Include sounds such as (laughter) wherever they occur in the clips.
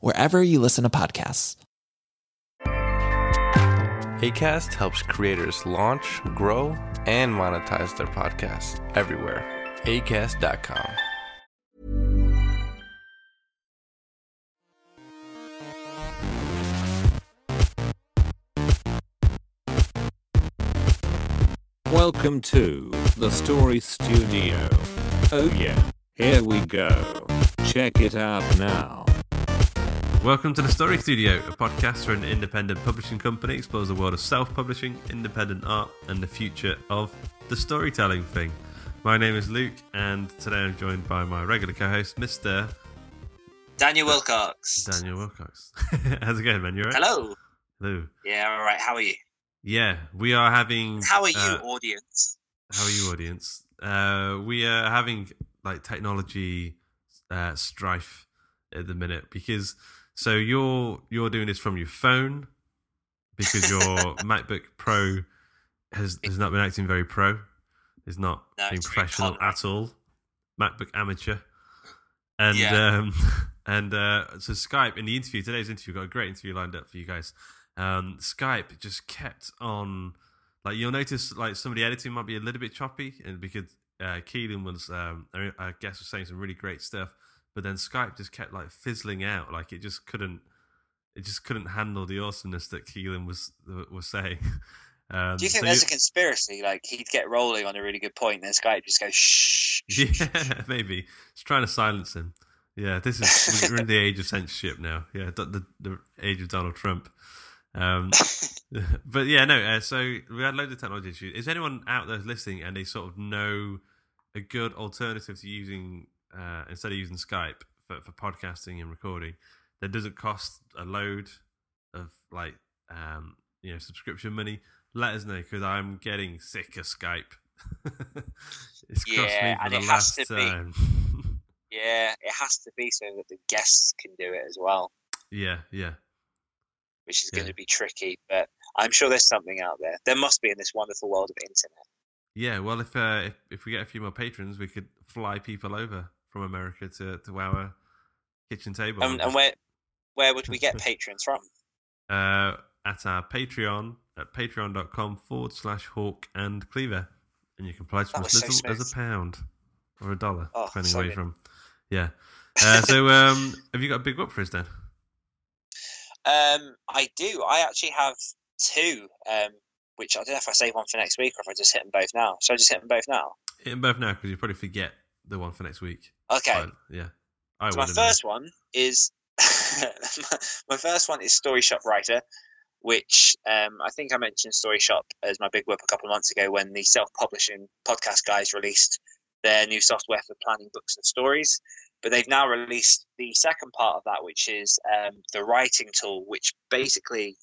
wherever you listen to podcasts. ACAST helps creators launch, grow, and monetize their podcasts everywhere. ACAST.com. Welcome to the Story Studio. Oh, yeah, here we go. Check it out now. Welcome to the Story Studio, a podcast for an independent publishing company explores the world of self publishing, independent art, and the future of the storytelling thing. My name is Luke, and today I'm joined by my regular co host, Mr. Daniel Wilcox. Daniel Wilcox. (laughs) How's it going, man? You alright? Hello. Hello. Yeah, all right. How are you? Yeah, we are having. How are you, uh, audience? How are you, audience? Uh, we are having like technology uh, strife at the minute because so you're you're doing this from your phone because your (laughs) MacBook Pro has has not been acting very pro. It's not No, being professional at all. MacBook amateur. And Yeah. um (laughs) and uh so Skype in the interview today's interview got a great interview lined up for you guys. Um Skype just kept on like you'll notice like some of the editing might be a little bit choppy and because uh Kealan was um I, I guess was saying some really great stuff but then Skype just kept like fizzling out like it just couldn't it just couldn't handle the awesomeness that Kealan was was saying. (laughs) Um, Do you think so there's a conspiracy? Like he'd get rolling on a really good point, and then Skype just goes shh. Yeah, (laughs) maybe. It's trying to silence him. Yeah, this is we're in the age of censorship now. Yeah, the the, the age of Donald Trump. Um, (laughs) but yeah, no. Uh, so we had loads of technology issues. Is anyone out there listening and they sort of know a good alternative to using uh, instead of using Skype for, for podcasting and recording that doesn't cost a load of like um, you know subscription money? Let us know because I'm getting sick of Skype. (laughs) it's cost me Yeah, for the last time. (laughs) Yeah, it has to be so that the guests can do it as well, yeah, yeah. which is Yeah. going to be tricky. But I'm sure there's something out there. There must be in this wonderful world of internet. Yeah, well, if, uh, if if we get a few more patrons, we could fly people over from America to, to our kitchen table. And, and where where would we get patrons from? uh, at our Patreon at patreon.com forward slash hawk and cleaver. And you can pledge from as was so little as a pound or a dollar, Oh, depending so where you're from. Yeah. (laughs) Uh, so, um, have you got a big book for us then? Um, I do. I actually have two. Um, which I don't know if I save one for next week or if I just hit them both now. So I just hit them both now. Hit them both now because you probably forget the one for next week. Okay. But, yeah. I So my first one is (laughs) my first one is Story Shop Writer, which um, I think I mentioned Story Shop as my big whip a couple of months ago when the self-publishing podcast guys released their new software for planning books and stories. But they've now released the second part of that, which is um, the writing tool, which basically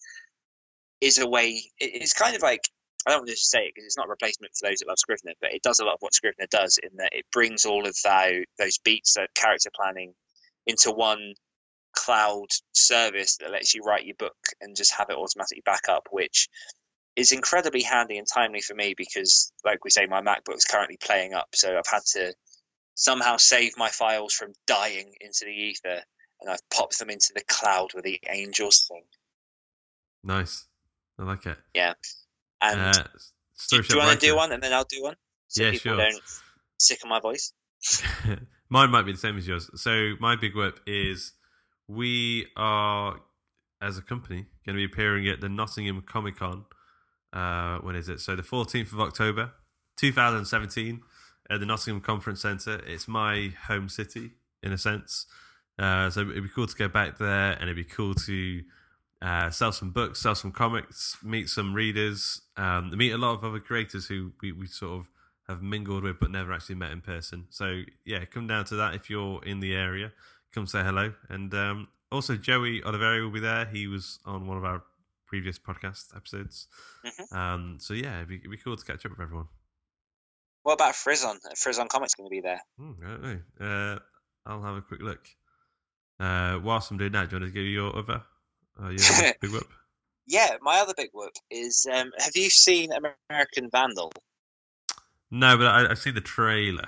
is a way. It's kind of like I don't want to just say it because it's not a replacement for those that love Scrivener, but it does a lot of what Scrivener does in that it brings all of those, those beats of character planning into one cloud service that lets you write your book and just have it automatically back up, which is incredibly handy and timely for me because, like we say, my MacBook's currently playing up, so I've had to somehow save my files from dying into the ether, and I've popped them into the cloud where the angels sing. Nice. I like it. Yeah. And Uh, do, do you want to do one, and then I'll do one, so Yeah, people sure. don't sick of my voice. (laughs) Mine might be the same as yours. So my big whip is we are as a company going to be appearing at the Nottingham Comic Con. Uh, when is it? So the 14th of October, 2017, at the Nottingham Conference Centre. It's my home city in a sense. Uh, so it'd be cool to go back there, and it'd be cool to uh, sell some books, sell some comics, meet some readers, um, meet a lot of other creators who we, we sort of have mingled with but never actually met in person. So yeah, come down to that if you're in the area. Come say hello. And um, also Joey Oliveri will be there. He was on one of our previous podcast episodes. Mhm. Um, so yeah, it'd be, it'd be cool to catch up with everyone. What about Frizzon? Frizzon Comics going to be there. I don't know. Uh, I'll have a quick look. Uh, whilst I'm doing that, do you want to give your other, uh, your other big whoop? Yeah, my other big whoop is um, have you seen American Vandal? No, but I, I've seen the trailer.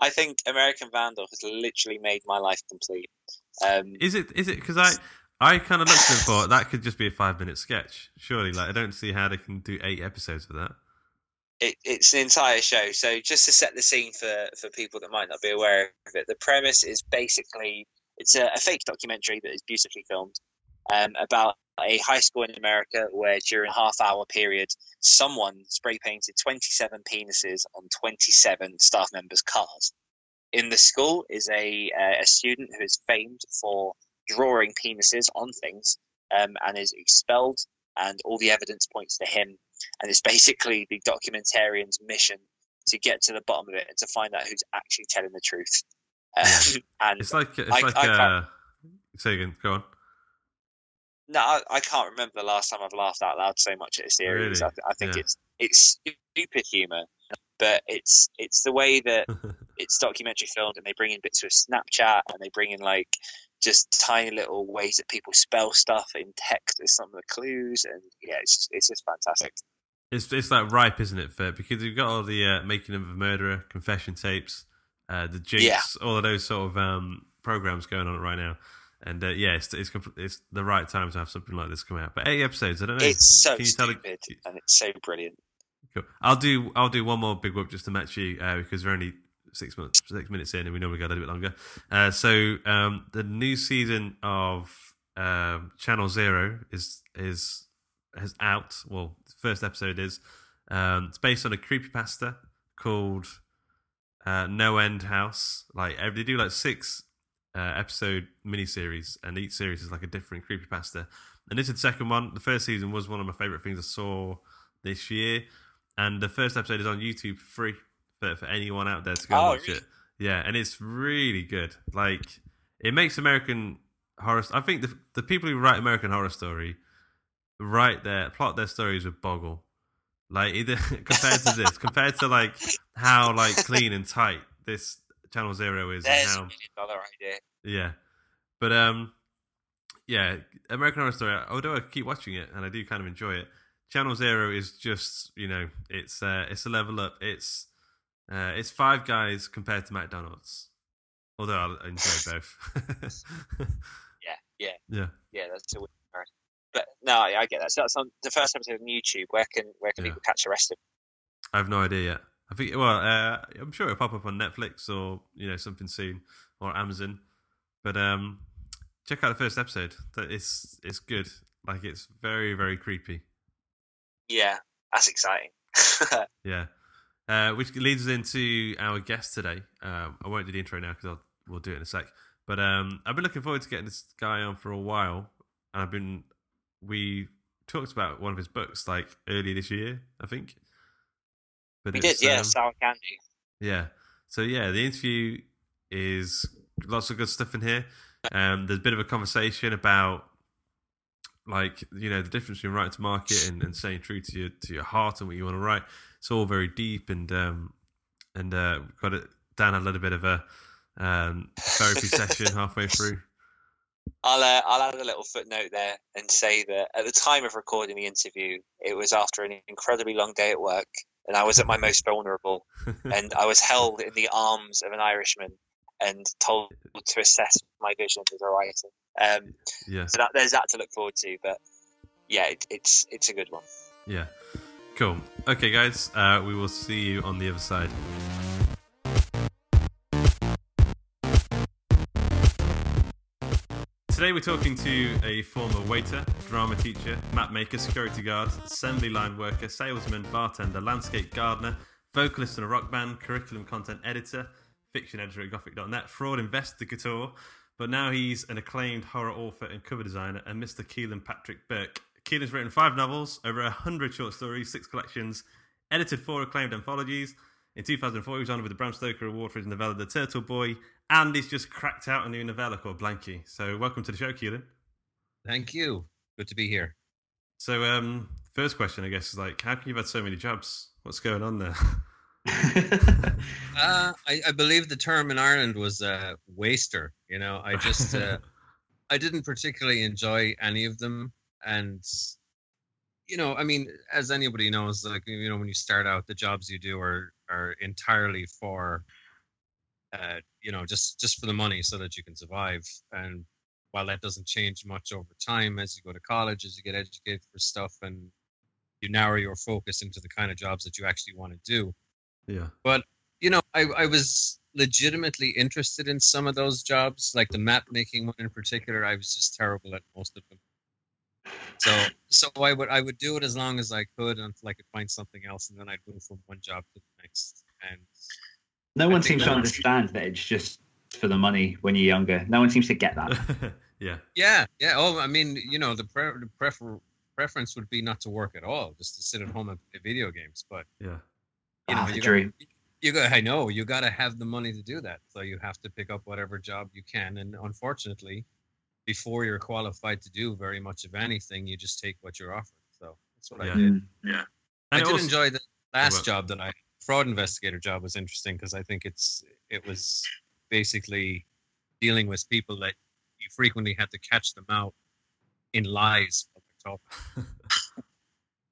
I think American Vandal has literally made my life complete. Um, Is it? Is it? Because I, I kind of looked at it and thought that could just be a five minute sketch. Surely, like I don't see how they can do eight episodes of that. it, it's an entire show. So just to set the scene for for people that might not be aware of it, the premise is basically it's a, a fake documentary that is beautifully filmed um, about a high school in America where during a half hour period, someone spray painted 27 penises on 27 staff members' cars. In the school is a uh, a student who is famed for drawing penises on things um, and is expelled, and all the evidence points to him and it's (laughs) basically the documentarian's mission to get to the bottom of it and to find out who's actually telling the truth. Um, (laughs) and It's like it's I- like I uh, say again. Go on. no, I, I can't remember the last time I've laughed out loud so much at a series. Really? I, I think Yeah. it's it's stupid humor, but it's it's the way that (laughs) it's documentary filmed, and they bring in bits of Snapchat, and they bring in like just tiny little ways that people spell stuff in text as some of the clues, and yeah, it's just, it's just fantastic. It's it's like ripe, isn't it? For because you've got all the uh, making of a murderer, confession tapes, uh, the jinx, Yeah. all of those sort of um, programs going on right now. And uh, yeah, it's, it's it's the right time to have something like this come out. But eight episodes, I don't know. It's so Can you tell it- stupid, and it's so brilliant. Cool. I'll do I'll do one more big whoop just to match you uh, because we're only six minutes six minutes in and we normally go a little bit longer. Uh, so um, the new season of um, Channel Zero is is has out. Well, the first episode is. Um, it's based on a creepypasta called uh, No End House. Like they do like six uh, episode miniseries, and each series is like a different creepypasta. And this is the second one. The first season was one of my favorite things I saw this year, and the first episode is on YouTube for free for, for anyone out there to go Oh, watch really? it. Yeah, and it's really good. Like it makes American horror. I think the the people who write American Horror Story write their plot their stories with boggle. Like either (laughs) compared to this, compared to like how like clean and tight this Channel Zero is, and There's million dollar idea. yeah, but um, yeah, American Horror Story. Although I keep watching it and I do kind of enjoy it, Channel Zero is just you know it's uh, it's a level up. It's uh, it's Five Guys compared to McDonald's. Although I enjoy both. (laughs) (laughs) Yeah, yeah, yeah, yeah. That's a. But no, I, I get that. So that's on the first episode on YouTube. Where can where can Yeah. people catch the rest of? It? I have no idea yet. I think well, uh, I'm sure it'll pop up on Netflix or you know something soon or Amazon. But um, check out the first episode. That it's it's good. Like it's very very creepy. Yeah, that's exciting. (laughs) Yeah. Uh, which leads us into our guest today. Um, I won't do the intro now because we'll do it in a sec. But um, I've been looking forward to getting this guy on for a while, and I've been we talked about one of his books like early this year, I think. But we did, yeah. um, Sour candy. yeah. So yeah, the interview is lots of good stuff in here. Um, there's a bit of a conversation about like you know the difference between writing to market and, and staying true to your to your heart and what you want to write. It's all very deep and um, and uh, got it. Dan had a little bit of a um, therapy (laughs) session halfway through. I'll uh, I'll add a little footnote there and say that at the time of recording the interview, it was after an incredibly long day at work, and I was at my most (laughs) vulnerable, and I was held in the arms of an Irishman and told to assess my vision as a writer. Um, Yeah. so that, there's that to look forward to. But yeah, it, it's it's a good one. Yeah. Cool. Okay, guys. Uh, we will see you on the other side. Today we're talking to a former waiter, drama teacher, map maker, security guard, assembly line worker, salesman, bartender, landscape gardener, vocalist in a rock band, curriculum content editor, fiction editor at gothic.net, fraud investigator, but now he's an acclaimed horror author and cover designer, and Mr. Kealan Patrick Burke. Kealan's written five novels, over a hundred short stories, six collections, edited four acclaimed anthologies. In 2004, he was honored with the Bram Stoker Award for his novella The Turtle Boy, and he's just cracked out a new novella called Blanky. So, welcome to the show, Kealan. Thank you. Good to be here. So, um, first question, I guess, is like, how can you have had so many jobs? What's going on there? (laughs) Uh, I, I believe the term in Ireland was uh, waster. You know, I just uh, (laughs) I didn't particularly enjoy any of them, and you know, I mean, as anybody knows, like you know, when you start out, the jobs you do are are entirely for, uh, you know, just just for the money so that you can survive. And while that doesn't change much over time as you go to college, as you get educated for stuff, and you narrow your focus into the kind of jobs that you actually want to do yeah. but you know I, I was legitimately interested in some of those jobs like the map making one in particular i was just terrible at most of them so so i would i would do it as long as i could until i could find something else and then i'd move from one job to the next and No one think seems to that- understand that it's just for the money when you're younger. No one seems to get that. (laughs) yeah. yeah yeah oh i mean you know the, pre- the prefer- preference would be not to work at all just to sit at home and play video games but Yeah. you know Ah, the you dream. Got, you got i know you got to have the money to do that so you have to pick up whatever job you can and unfortunately before you're qualified to do very much of anything you just take what you're offered so that's what Yeah. i did Yeah, And i it did also- enjoy the last well- job that i fraud investigator job was interesting because i think it's it was basically dealing with people that you frequently had to catch them out in lies (laughs)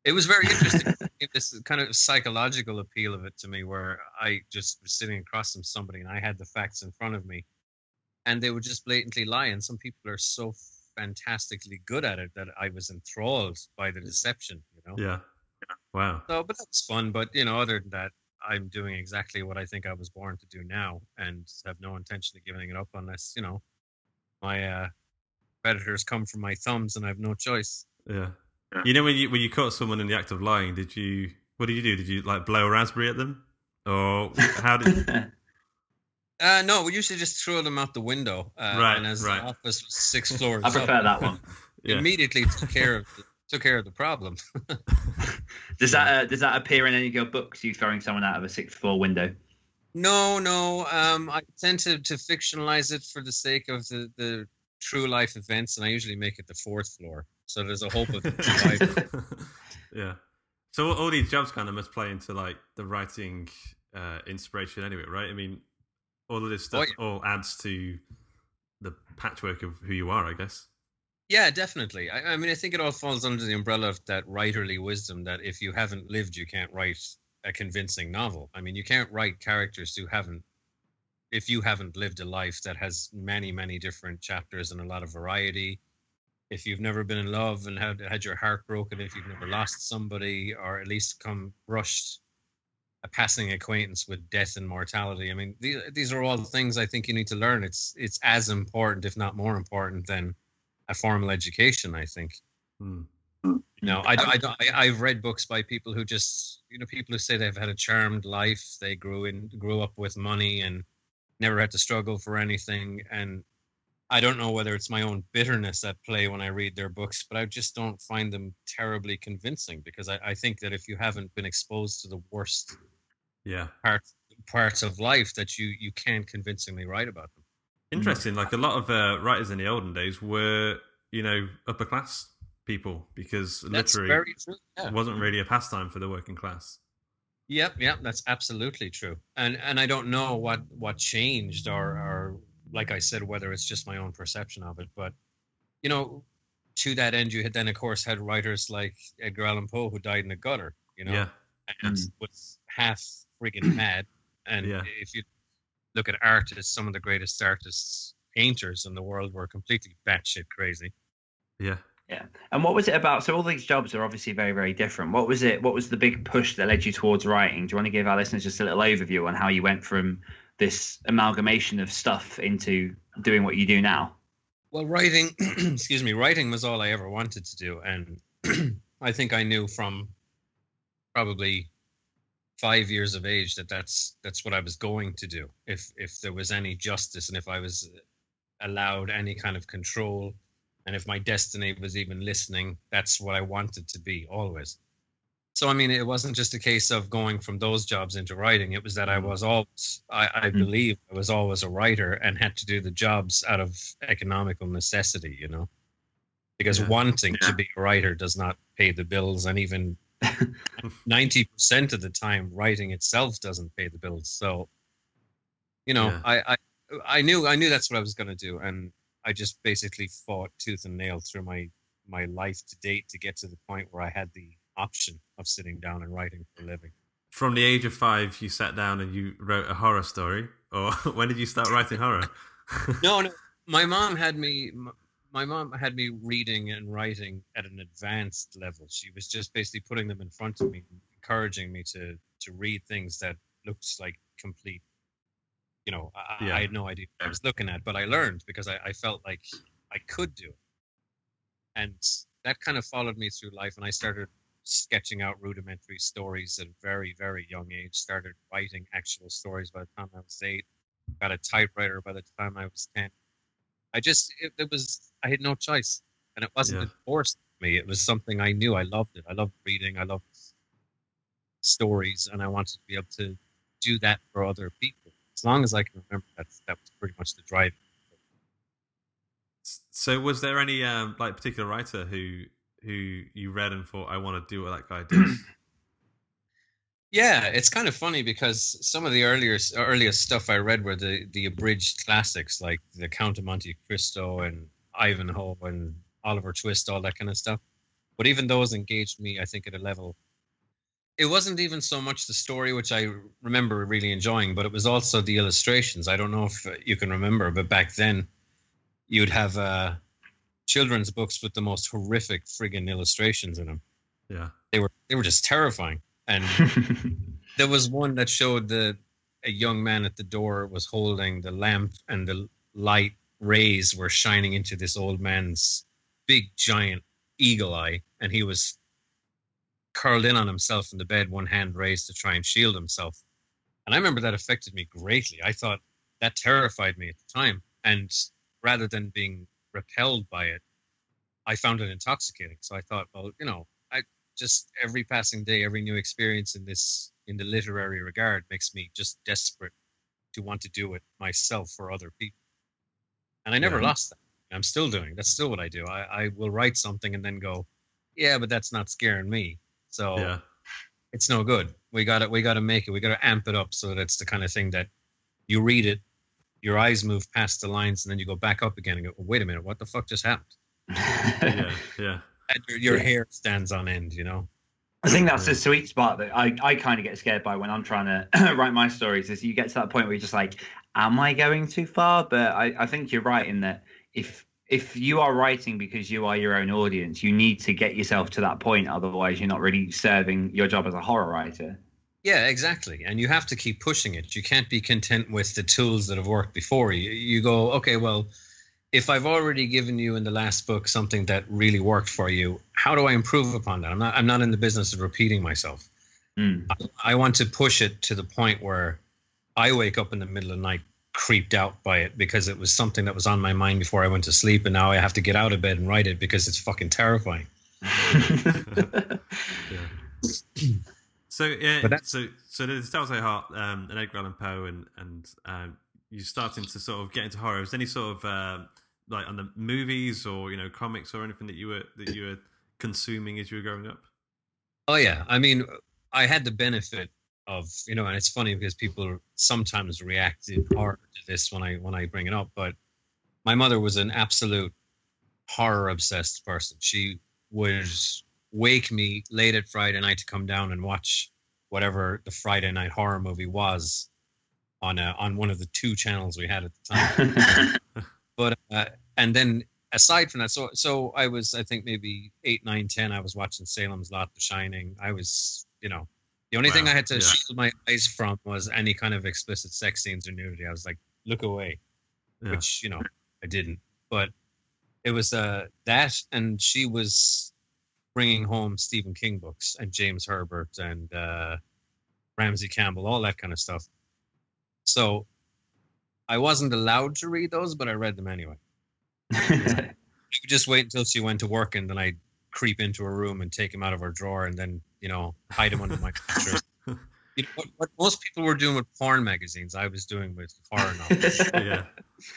it was very interesting. this kind of psychological appeal of it to me, where I just was sitting across from somebody and I had the facts in front of me, and they would just blatantly lie. And some people are so fantastically good at it that I was enthralled by the deception. You know. Yeah. Wow. So, but that's fun. But you know, other than that, I'm doing exactly what I think I was born to do now, and have no intention of giving it up unless you know my uh, predators come from my thumbs, and I have no choice. Yeah. You know when you when you caught someone in the act of lying, did you what did you do? Did you like blow a raspberry at them? Or (laughs) how did Uh, no, we usually just throw them out the window. Uh, Right, And as right. the office was six (laughs) floors I up, prefer that one. (laughs) yeah. immediately took care of the, took care of the problem. (laughs) Does that uh, does that appear in any of your books? You throwing someone out of a sixth floor window? no, no. Um, I tend to, to fictionalize it for the sake of the, the true life events, and I usually make it the fourth floor. So there's a hope of (laughs) it surviving. (laughs) yeah. So all- all these jobs kind of must play into like the writing uh, inspiration anyway, right? I mean, all of this stuff Oh, all adds to the patchwork of who you are, I guess. Yeah, definitely. I, I mean, I think it all falls under the umbrella of that writerly wisdom that if you haven't lived, you can't write a convincing novel. I mean, you can't write characters who haven't, if you haven't lived a life that has many, many different chapters and a lot of variety. If you've never been in love and had had your heart broken, if you've never lost somebody, or at least come brushed a passing acquaintance with death and mortality. I mean, these, these are all things I think you need to learn. It's it's as important, if not more important, than a formal education. I think. Hmm. No, I, I, I, I've read books by people who just, you know, people who say they've had a charmed life. They grew in, grew up with money, and never had to struggle for anything. And I don't know whether it's my own bitterness at play when I read their books, but I just don't find them terribly convincing because I, I think that if you haven't been exposed to the worst Yeah. parts parts of life, that you you can't convincingly write about them. Interesting. Like a lot of uh, writers in the olden days were, you know, upper class people because That's literary true. Yeah. wasn't really a pastime for the working class. Yep, yep, that's absolutely true. And and I don't know what what changed or or like I said whether it's just my own perception of it, but you know, to that end you had then of course had writers like Edgar Allan Poe who died in the gutter, you know, Yeah. and was half friggin' mad. And Yeah. if you look at artists, some of the greatest artists, painters in the world were completely batshit crazy. Yeah. Yeah. And what was it about? So all these jobs are obviously very, very different. What was it? What was the big push that led you towards writing? Do you want to give our listeners just a little overview on how you went from this amalgamation of stuff into doing what you do now? Well, writing, (clears throat) excuse me, writing was all I ever wanted to do, and (clears throat) I think I knew from probably five years of age that that's that's what I was going to do. If if there was any justice and if I was allowed any kind of control and if my destiny was even listening that's what i wanted to be always so i mean it wasn't just a case of going from those jobs into writing it was that i Mm-hmm. was always i, I believe i was always a writer and had to do the jobs out of economical necessity you know because Yeah. wanting Yeah. to be a writer does not pay the bills and even (laughs) 90% of the time writing itself doesn't pay the bills so you know Yeah. I, I i knew i knew that's what i was going to do and i just basically fought tooth and nail through my my life to date to get to the point where i had the option of sitting down and writing for a living From the age of five, you sat down and you wrote a horror story, or (laughs) when did you start writing horror? (laughs) no no my mom had me my mom had me reading and writing at an advanced level she was just basically putting them in front of me encouraging me to to read things that looked like complete you know I, Yeah. I had no idea what i was looking at but i learned because I, I felt like i could do it and that kind of followed me through life and i started sketching out rudimentary stories at a very very young age started writing actual stories by the time i was eight got a typewriter by the time I was 10. I just, it, it was, I had no choice. And it wasn't Yeah. enforced to me. It was something I knew. I loved it. I loved reading. I loved stories. And I wanted to be able to do that for other people. As long as I can remember, that's, that was pretty much the drive. so, was there any um, like particular writer who who you read and thought, I want to do what that guy does? (clears throat) Yeah, it's kind of funny because some of the earlier earliest stuff I read were the the abridged classics like the Count of Monte Cristo and Ivanhoe and Oliver Twist, all that kind of stuff. But even those engaged me, I think, at a level. It wasn't even so much the story, which I remember really enjoying, but it was also the illustrations. I don't know if you can remember, but back then, you'd have uh, children's books with the most horrific friggin' illustrations in them. yeah, They were they were just terrifying, and (laughs) there was one that showed the a young man at the door was holding the lamp and the light rays were shining into this old man's big giant eagle eye. And he was curled in on himself in the bed one hand raised to try and shield himself. And i remember that affected me greatly. I thought that terrified me at the time. And rather than being repelled by it i found it intoxicating. So i thought well you know just every passing day, every new experience in this in the literary regard makes me just desperate to want to do it myself for other people. And I never Yeah. lost that. I'm still doing. That's still what I do. I, I will write something and then go, yeah, but that's not scaring me. So yeah, it's no good. We got to we got to make it. We got to amp it up so that it's the kind of thing that you read it, your eyes move past the lines, and then you go back up again and go, wait a minute, what the fuck just happened? (laughs) yeah, yeah. And your, your Yeah. hair stands on end. You know. I think that's the sweet spot that I, I kind of get scared by when I'm trying to (clears throat) write my stories is you get to that point where you're just like, am I going too far? But I, I think you're right in that if if you are writing because you are your own audience, you need to get yourself to that point. Otherwise, you're not really serving your job as a horror writer. Yeah, exactly. And you have to keep pushing it. You can't be content with the tools that have worked before you. You go, okay, well, if I've already given you in the last book something that really worked for you, how do I improve upon that? I'm not I'm not in the business of repeating myself. Mm. I, I want to push it to the point where I wake up in the middle of the night creeped out by it because it was something that was on my mind before I went to sleep and now I have to get out of bed and write it because it's fucking terrifying. (laughs) (clears throat) So yeah, But that's- so so there's Tell-Tale Heart um, and Edgar Allan Poe, and and um, you starting to sort of get into horror. Is there any sort of um like on the movies or you know comics or anything that you were that you were consuming as you were growing up? Oh yeah, I mean, I had the benefit of you know, and it's funny because people sometimes reacted hard to this when I when I bring it up, but my mother was an absolute horror obsessed person. She would wake me late at Friday night to come down and watch whatever the Friday night horror movie was on a, on one of the two channels we had at the time. (laughs) but uh, and then aside from that, so so I was I think maybe eight, nine, ten. I was watching Salem's Lot, The Shining. I was you know the only thing I had to yeah. shield my eyes from was any kind of explicit sex scenes or nudity. I was like, look away, Yeah. which you know I didn't. But it was uh that, and she was bringing home Stephen King books and James Herbert and uh, Ramsey Campbell, all that kind of stuff. So I wasn't allowed to read those, but I read them anyway. I (laughs) would just wait until she went to work, and then I'd creep into her room and take him out of her drawer, and then you know hide him under my mattress. (laughs) You know, what, what most people were doing with porn magazines, I was doing with horror novels. (laughs) yeah.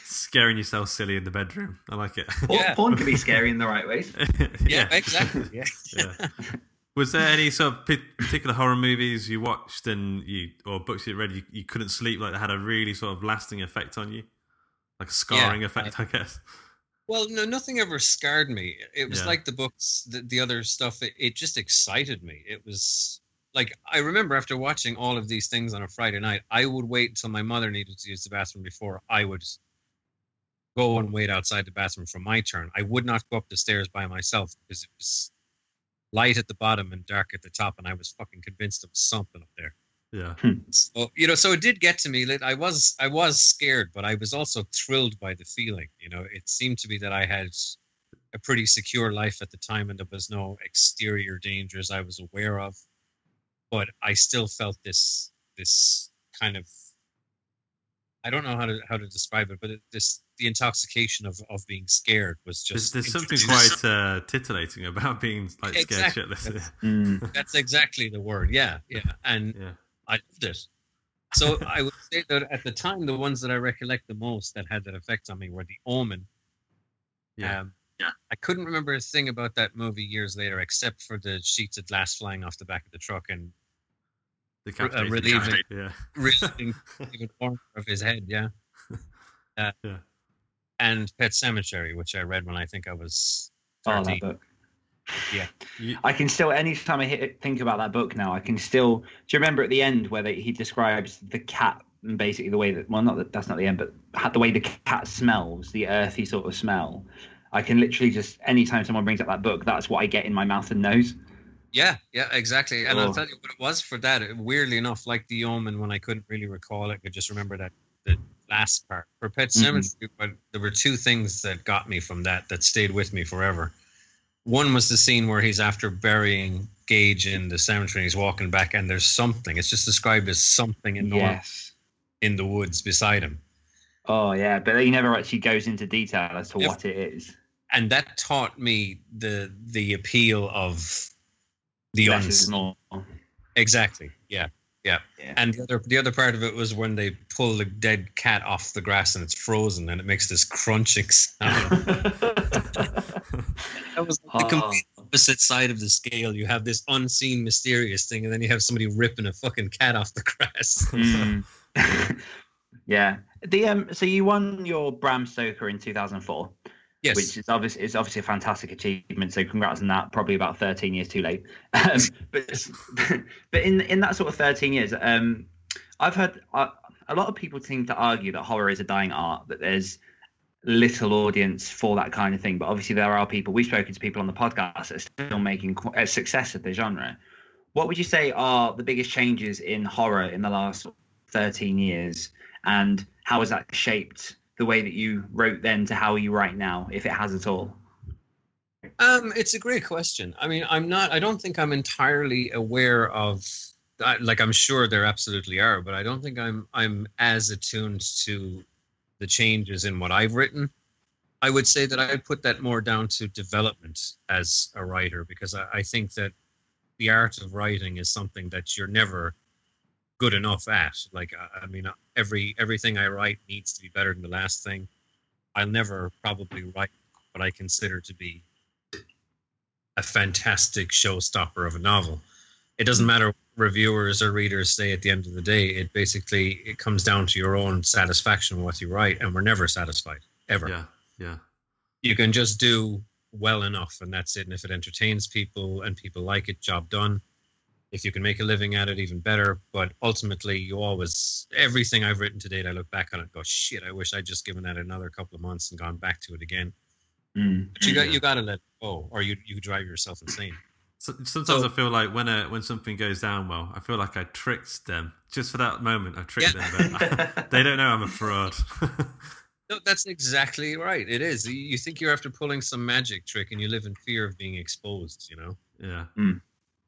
Scaring yourself silly in the bedroom. I like it. Porn, Yeah. porn can be scary in the right ways. yeah, exactly. Yeah. yeah. Was there any sort of particular horror movies you watched and you or books you read you, you couldn't sleep like that had a really sort of lasting effect on you, like a scarring Yeah, effect, I guess. Well, no, nothing ever scarred me. It was Yeah. like the books, the, the other stuff. It, it just excited me. It was like I remember after watching all of these things on a Friday night, I would wait until my mother needed to use the bathroom before I would go and wait outside the bathroom for my turn. I would not go up the stairs by myself because it was light at the bottom and dark at the top, and I was fucking convinced there was something up there. Yeah. So you know, so it did get to me. That I was I was scared, but I was also thrilled by the feeling. You know, it seemed to me that I had a pretty secure life at the time, and there was no exterior dangers I was aware of. But I still felt this this kind of I don't know how to how to describe it, but it, this the intoxication of of being scared was just there's something quite uh, titillating about being like scared Exactly. shitless. That's- (laughs) Mm. That's exactly the word. Yeah, yeah, and Yeah. I loved it. So I would say that at the time, the ones that I recollect the most that had that effect on me were The Omen. Yeah. Um, yeah. I couldn't remember a thing about that movie years later, except for the sheets of glass flying off the back of the truck and Decapitating. relieving- Yeah. realizing even corner of his head. Yeah. (laughs) Uh, Yeah. And Pet Sematary, which I read when I think I was Oh, 13. that book. You- I can still, anytime I hit, think about that book now, I can still. Do you remember at the end where they, he describes the cat and basically the way that, well, not that that's not the end, but the way the cat smells, the earthy sort of smell. I can literally just, anytime someone brings up that book, that's what I get in my mouth and nose. Yeah, yeah, exactly. And I'll Oh. tell you what it was for that. Weirdly enough, like the Omen, when I couldn't really recall it, I just remember that the last part. For Pet. Sematary, mm-hmm. but there were two things that got me from that that stayed with me forever. One was the scene where he's after burying Gage in the cemetery. and He's walking back, and there's something. It's just described as something enormous Yes. in the woods beside him. Oh, yeah. But he never actually goes into detail as to Yep. what it is. and that taught me the the appeal of the Less uns exactly yeah yeah Yeah. and the other the other part of it was when they pull the dead cat off the grass and it's frozen and it makes this crunching (laughs) sound (laughs) that was like the complete opposite side of the scale you have this unseen mysterious thing and then you have somebody ripping a fucking cat off the grass (laughs) Mm. (laughs) yeah. The um. So you won your Bram Stoker in 2004. yes which is obviously is obviously a fantastic achievement. So congrats on that. Probably about 13 years too late. (laughs) Um, but but in in that sort of 13 years, um, I've heard uh, a lot of people seem to argue that horror is a dying art. That there's little audience for that kind of thing. But obviously there are people. We've spoken to people on the podcast that are still making a success of the genre. What would you say are the biggest changes in horror in the last 13 years, and how has that shaped the way that you wrote then to how you write now, if it has at all? Um, it's a great question. I mean, I'm not. I don't think I'm entirely aware of. Like, I'm sure there absolutely are, but I don't think I'm. I'm as attuned to the changes in what I've written. I would say that I put that more down to development as a writer because I, I think that the art of writing is something that you're never good enough at. Like, I, I mean, every everything I write needs to be better than the last thing. I'll never probably write what I consider to be a fantastic showstopper of a novel. It doesn't matter reviewers or readers say at the end of the day. It basically it comes down to your own satisfaction with what you write, and we're never satisfied ever. Yeah. Yeah. You can just do well enough, and that's it. And if it entertains people and people like it, job done. If you can make a living at it, even better. But ultimately, you always everything I've written to date, I look back on it, and go, shit, I wish I'd just given that another couple of months and gone back to it again Mm. But you got you got to let go, or you you drive yourself insane. So, sometimes So- I feel like when a, when something goes down well, I feel like I tricked them just for that moment. I tricked Yeah. them, but (laughs) (laughs) they don't know I'm a fraud. (laughs) No, that's exactly right. It is. You- You think you're after pulling some magic trick, and you live in fear of being exposed. You know. yeah,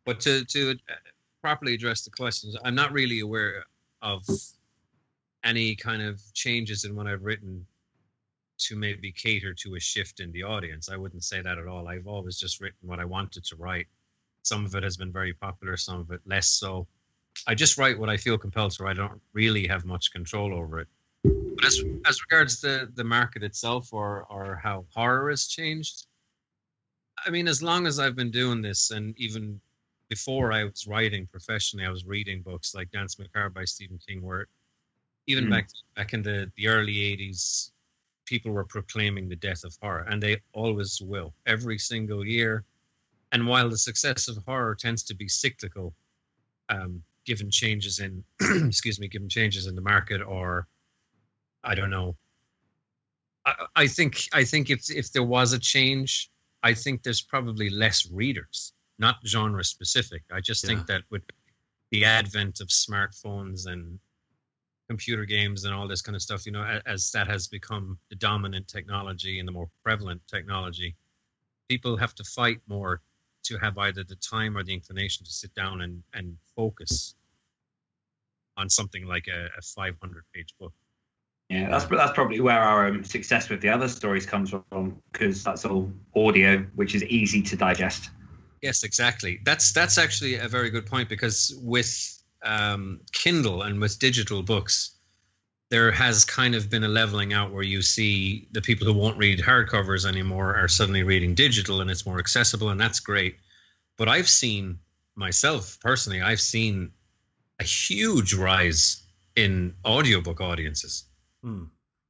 But to to uh, properly address the questions, I'm not really aware of any kind of changes in what I've written to maybe cater to a shift in the audience. I wouldn't say that at all. I've always just written what I wanted to write. Some of it has been very popular, some of it less so. I just write what I feel compelled to write. I don't really have much control over it. But as as regards the the market itself or or how horror has changed, I mean, as long as I've been doing this, and even before I was writing professionally, I was reading books like Danse Macabre by Stephen King, where even Mm. back back in the, the early '80s, people were proclaiming the death of horror, and they always will every single year. And while the success of horror tends to be cyclical, um, given changes in (clears throat) excuse me, given changes in the market, or I don't know. I, I think I think if if there was a change, I think there's probably less readers, not genre specific. I just Yeah. think that with the advent of smartphones and computer games and all this kind of stuff, you know, as that has become the dominant technology and the more prevalent technology, people have to fight more to have either the time or the inclination to sit down and, and focus on something like a, a 500 page book. Yeah, that's that's probably where our um, success with the other stories comes from because that's all audio, which is easy to digest. Yes, exactly. That's that's actually a very good point because with um, Kindle and with digital books, there has kind of been a leveling out where you see the people who won't read hardcovers anymore are suddenly reading digital and it's more accessible and that's great. But I've seen myself personally, I've seen a huge rise in audiobook audiences Hmm.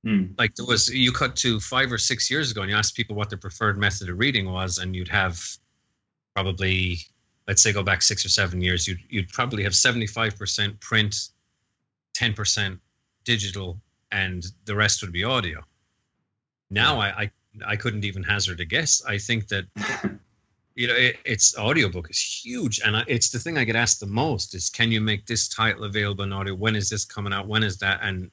Mm. like there was you cut to five or six years ago and you asked people what their preferred method of reading was and you'd have probably let's say go back six or seven years you'd, you'd probably have 75% print 10% digital and the rest would be audio. Now I, I i couldn't even hazard a guess. I think that (laughs) you know it, it's audiobook is huge. And I, it's the thing i get asked the most is can you make this title available in audio? When is this coming out? When is that? And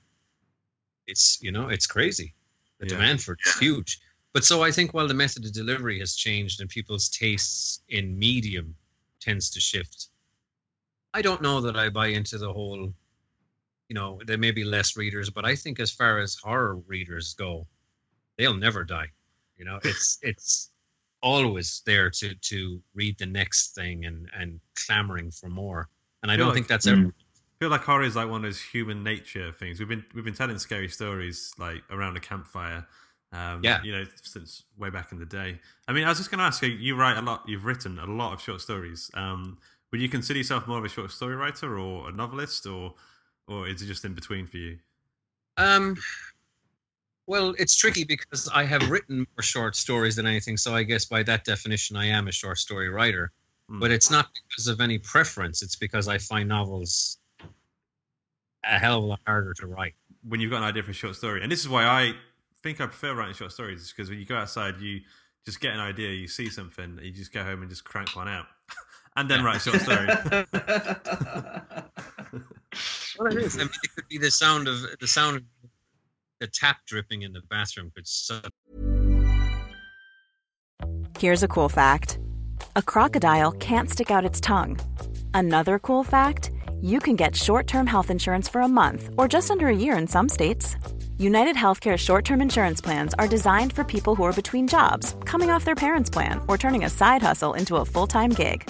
it's you know it's crazy. The Yeah. demand for it is huge. But so i think while the method of delivery has changed and people's tastes in medium tends to shift i don't know that i buy into the whole you know there may be less readers but i think as far as horror readers go they'll never die you know it's it's always there to to read the next thing and and clamoring for more and i don't like- think that's Mm. ever I feel like horror is like one of those human nature things. We've been we've been telling scary stories like around a campfire. Um, Yeah. you know, since way back in the day. I mean, I was just going to ask you. You write a lot. You've written a lot of short stories. Um, would you consider yourself more of a short story writer or a novelist, or or is it just in between for you? Um, well, it's tricky because I have written more short stories than anything, so I guess by that definition, I am a short story writer. Hmm. But it's not because of any preference; it's because I find novels a hell of a lot harder to write. when you've got an idea for a short story. And this is why I think I prefer writing short stories, is because when you go outside, you just get an idea, you see something, you just go home and just crank one out, (laughs) and then write a short story. (laughs) (laughs) Well, it is. I mean, it could be the sound of the sound of the tap dripping in the bathroom could suddenly Here's a cool fact a crocodile can't stick out its tongue. Another cool fact you can get short term health insurance for a month or just under a year in some states. United Healthcare short term insurance plans are designed for people who are between jobs, coming off their parents' plan, or turning a side hustle into a full time gig.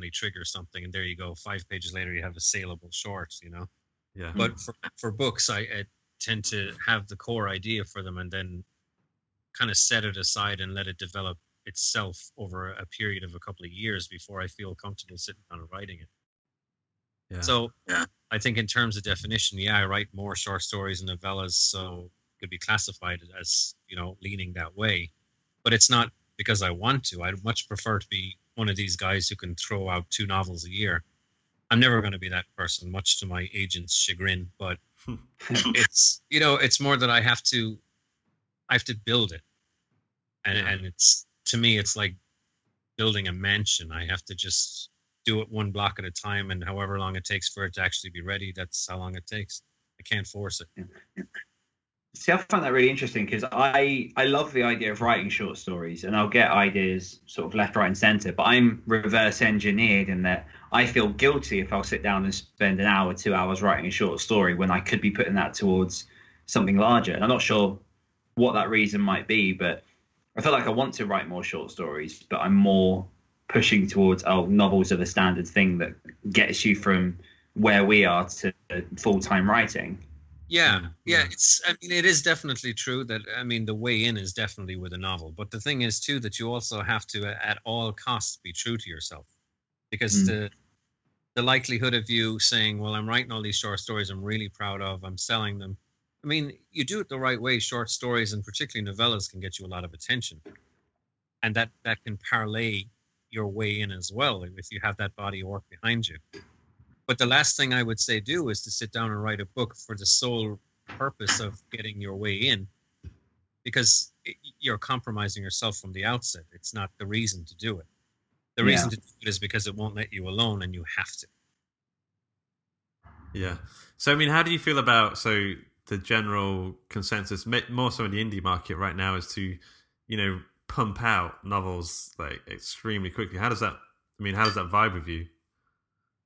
They trigger something, and there you go. Five pages later, you have a saleable short. You know. Yeah. But for for books, I, I tend to have the core idea for them, and then kind of set it aside and let it develop itself over a period of a couple of years before I feel comfortable sitting down and writing it. Yeah. So yeah. I think in terms of definition, yeah, I write more short stories and novellas, so could be classified as you know leaning that way. But it's not because I want to. I'd much prefer to be one of these guys who can throw out two novels a year. I'm never going to be that person, much to my agent's chagrin. But (laughs) it's you know, it's more that I have to, I have to build it, and Yeah. and it's to me, it's like building a mansion. I have to just do it one block at a time, and however long it takes for it to actually be ready, that's how long it takes. I can't force it. See, I find that really interesting because I I love the idea of writing short stories, and I'll get ideas sort of left, right, and center. But I'm reverse engineered in that I feel guilty if I'll sit down and spend an hour, two hours writing a short story when I could be putting that towards something larger. And I'm not sure what that reason might be, but I feel like I want to write more short stories, but I'm more pushing towards oh, novels are the standard thing that gets you from where we are to full time writing. Yeah, yeah, it's. I mean, it is definitely true that I mean the way in is definitely with a novel, but the thing is too that you also have to, at all costs, be true to yourself, because Mm. the the likelihood of you saying, "Well, I'm writing all these short stories, I'm really proud of, I'm selling them." I mean, you do it the right way. Short stories and particularly novellas can get you a lot of attention, and that that can parlay your way in as well if you have that body of work behind you. But the last thing I would say do is to sit down and write a book for the sole purpose of getting your way in, because it, you're compromising yourself from the outset. It's not the reason to do it. The reason Yeah. to do it is because it won't let you alone, and you have to. Yeah. So I mean, how do you feel about so the general consensus, more so in the indie market right now, is to you know pump out novels like extremely quickly. How does that? I mean, how does that vibe with you?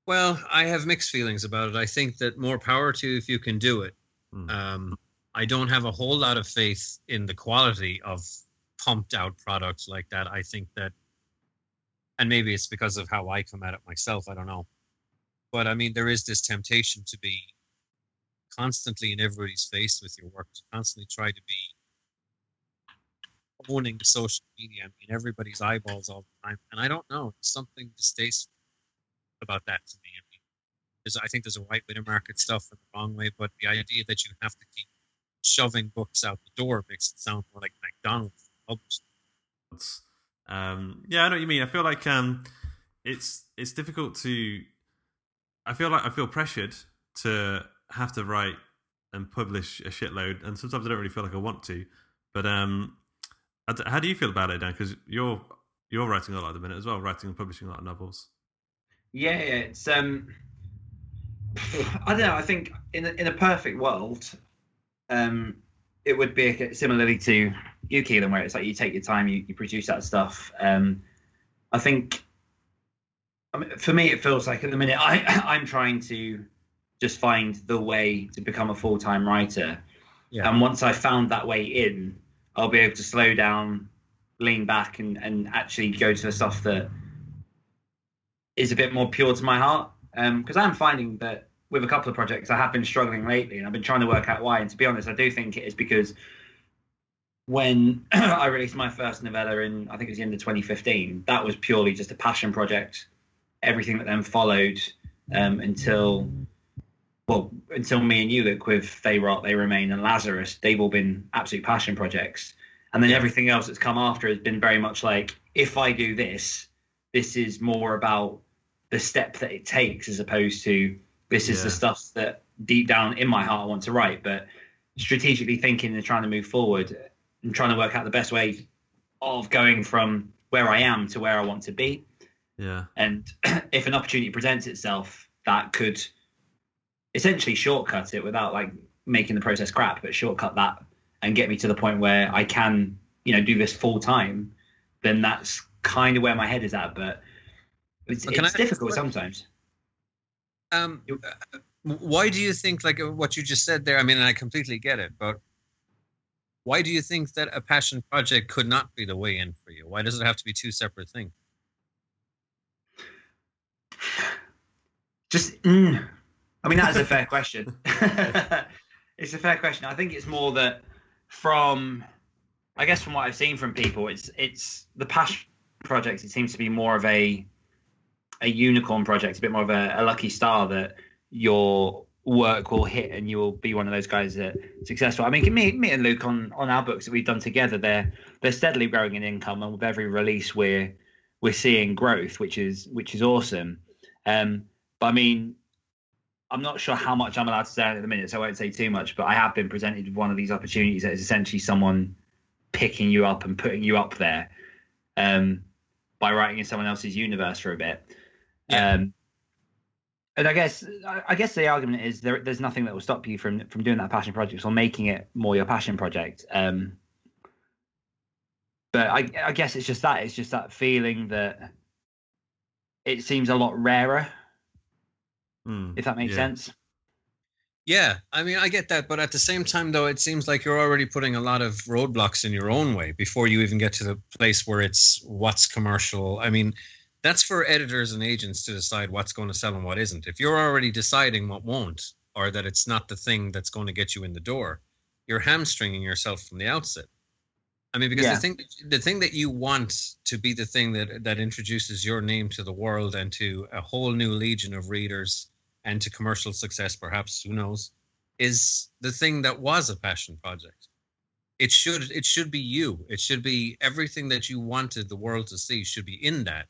Well, I have mixed feelings about it. I think that more power to you if you can do it. Hmm. Um, I don't have a whole lot of faith in the quality of pumped out products like that. I think that, and maybe it's because of how I come at it myself. I don't know. But I mean, there is this temptation to be constantly in everybody's face with your work, to constantly try to be owning the social media. I mean, everybody's eyeballs all the time. And I don't know. There's something distasteful about that to me. I mean, there's, I think there's a right way to market stuff in the wrong way, but the idea that you have to keep shoving books out the door makes it sound more like McDonald's. Um, yeah, I know what you mean. I feel like um, it's it's difficult to. I feel like I feel pressured to have to write and publish a shitload, and sometimes I don't really feel like I want to. But um, how do you feel about it, Dan? Because you're you're writing a lot at the minute as well, writing and publishing a lot of novels. Yeah, it's um, I don't know. I think in a, in a perfect world, um, it would be a- similarly to you, Kealan, where it's like you take your time, you, you produce that stuff. Um, I think, I mean, for me, it feels like at the minute I (laughs) I'm trying to just find the way to become a full time writer, Yeah. and once I found that way in, I'll be able to slow down, lean back, and and actually go to the stuff that is a bit more pure to my heart. Because I'm finding that with a couple of projects, I have been struggling lately, and I've been trying to work out why. And to be honest, I do think it is because when (clears throat) I released my first novella in, I think it was the end of 2015, that was purely just a passion project. Everything that then followed um, until, well, until me and you, Luke with They Rot, They Remain, and Lazarus, they've all been absolute passion projects. And then everything else that's come after has been very much like, if I do this, this is more about the step that it takes as opposed to this is the stuff that deep down in my heart I want to write. But strategically thinking and trying to move forward and trying to work out the best way of going from where I am to where I want to be. Yeah. And (clears throat) if an opportunity presents itself that could essentially shortcut it without like making the process crap, but shortcut that and get me to the point where I can, you know, do this full time, then that's kind of where my head is at. But it's, it's difficult sometimes. Um, why do you think like uh, what you just said there? I mean, and I completely get it, but why do you think that a passion project could not be the way in for you? Why does it have to be two separate things? Just, mm, I mean, that's a fair question. (laughs) it's a fair question. I think it's more that from, I guess, from what I've seen from people, it's it's the passion project. It seems to be more of a a unicorn project, a bit more of a, a lucky star that your work will hit and you will be one of those guys that successful. I mean, me, me and Luke on on our books that we've done together, they're they're steadily growing in income, and with every release, we're we're seeing growth, which is which is awesome. Um, but I mean, I'm not sure how much I'm allowed to say at the minute, so I won't say too much. But I have been presented with one of these opportunities that is essentially someone picking you up and putting you up there um, by writing in someone else's universe for a bit. Um, and I guess I I guess the argument is there, there's nothing that will stop you from from doing that passion project or making it more your passion project. Um, but I, I guess it's just that it's just that feeling that it seems a lot rarer, Hmm. if that makes Yeah. sense. Yeah, I mean, I get that, but at the same time, though, it seems like you're already putting a lot of roadblocks in your own way before you even get to the place where it's what's commercial. I mean, that's for editors and agents to decide what's going to sell and what isn't. If you're already deciding what won't, or that it's not the thing that's going to get you in the door, you're hamstringing yourself from the outset. I mean, because Yeah. the thing the thing that you want to be the thing that that introduces your name to the world and to a whole new legion of readers and to commercial success, perhaps who knows, is the thing that was a passion project. It should it should be you. It should be everything that you wanted the world to see should be in that.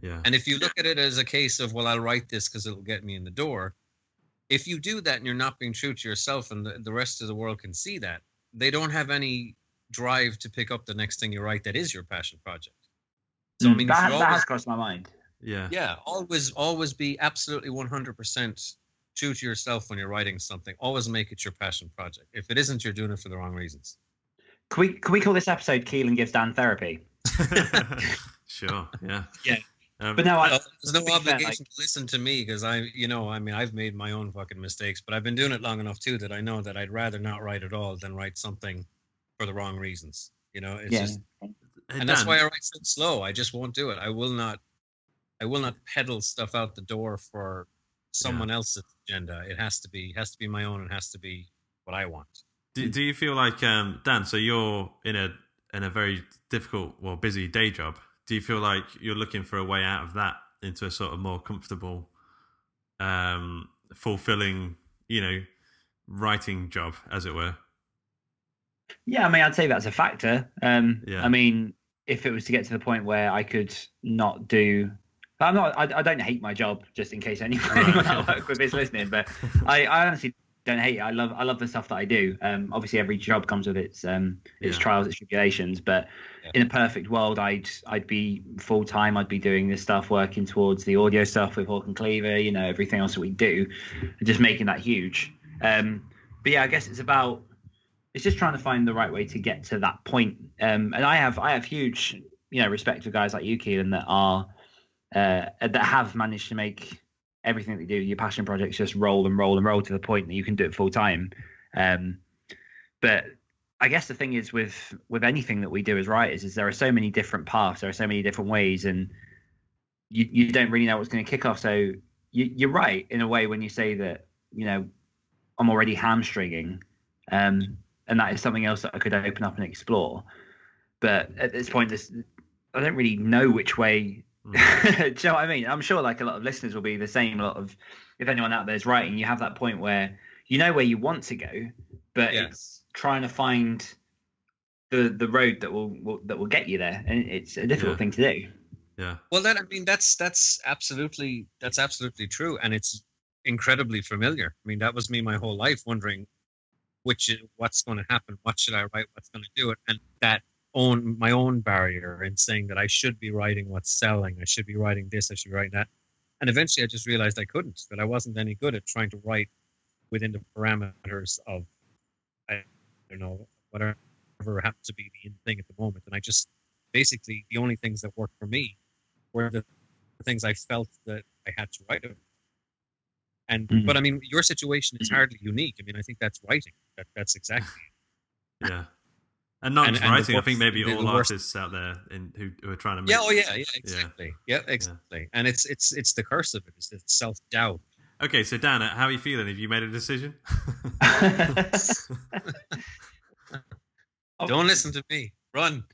Yeah. And if you look at it as a case of, well, I'll write this because it'll get me in the door, if you do that and you're not being true to yourself and the, the rest of the world can see that, they don't have any drive to pick up the next thing you write that is your passion project. So, I hmm, mean, you that, should that has crossed my mind. Yeah. yeah, always, always be absolutely 100% true to yourself when you're writing something. Always make it your passion project. If it isn't, you're doing it for the wrong reasons. Can we can we call this episode Kealan gives Dan therapy? (laughs) (laughs) Sure. Yeah. Yeah. Um, But now I, there's no to be fair, obligation to listen to me because I, you know, I mean, I've made my own fucking mistakes, but I've been doing it long enough too that I know that I'd rather not write at all than write something for the wrong reasons. You know, it's Yeah. just, Hey, and that's why I write so slow. I just won't do it. I will not, I will not peddle stuff out the door for someone else's agenda. It has to be, has to be my own, and has to be what I want. Do, do you feel like um, Dan? So you're in a in a very difficult, well, busy day job. Do you feel like you're looking for a way out of that into a sort of more comfortable, um, fulfilling, you know, writing job, as it were? Yeah, I mean, I'd say that's a factor. Um, Yeah. I mean, if it was to get to the point where I could not do, I'm not, I, I don't hate my job, just in case anyone, Right. (laughs) anyone I work with is listening. But (laughs) I, I honestly don't hate it. I love, I love the stuff that I do. Um, obviously, every job comes with its, um, its Yeah. trials, its tribulations. But in a perfect world, I'd, I'd be full time. I'd be doing this stuff, working towards the audio stuff with Hawk and Cleaver. You know, everything else that we do, and just making that huge. Um, but yeah, I guess it's about it's just trying to find the right way to get to that point. Um, and I have I have huge you know respect for guys like you, Kealan, that are uh, that have managed to make everything that you do, your passion projects, just roll and roll and roll to the point that you can do it full time. Um, but I guess the thing is with with anything that we do as writers is there are so many different paths, there are so many different ways, and you you don't really know what's going to kick off. So you, you're right in a way when you say that you know I'm already hamstringing, um, and that is something else that I could open up and explore. But at this point, this I don't really know which way. (laughs) Do mm. you know what I mean? I'm sure like a lot of listeners will be the same. A lot of if anyone out there is writing, you have that point where you know where you want to go, but Yeah. it's trying to find the the road that will, will that will get you there, and it's a difficult Yeah. thing to do. Yeah. Well, that I mean, that's that's absolutely that's absolutely true, and it's incredibly familiar. I mean, that was me my whole life, wondering which is what's going to happen, what should I write, what's going to do it, and that own my own barrier in saying that I should be writing what's selling, I should be writing this, I should be writing that, and eventually I just realized I couldn't, that I wasn't any good at trying to write within the parameters of I don't know whatever happened to be the in thing at the moment, and I just basically the only things that worked for me were the things I felt that I had to write about. And Mhm. but I mean, your situation is hardly unique. I mean, I think that's writing. That that's exactly. (sighs) Yeah. And not And- just and the writing, I think maybe the all worst- artists out there in, who, who are trying to make. Yeah. Oh yeah. Yeah. Exactly. Yeah. exactly. And it's it's it's the curse of it. It's, it's self doubt. Okay, so Dan, how are you feeling? Have you made a decision? (laughs) Don't listen to me. Run.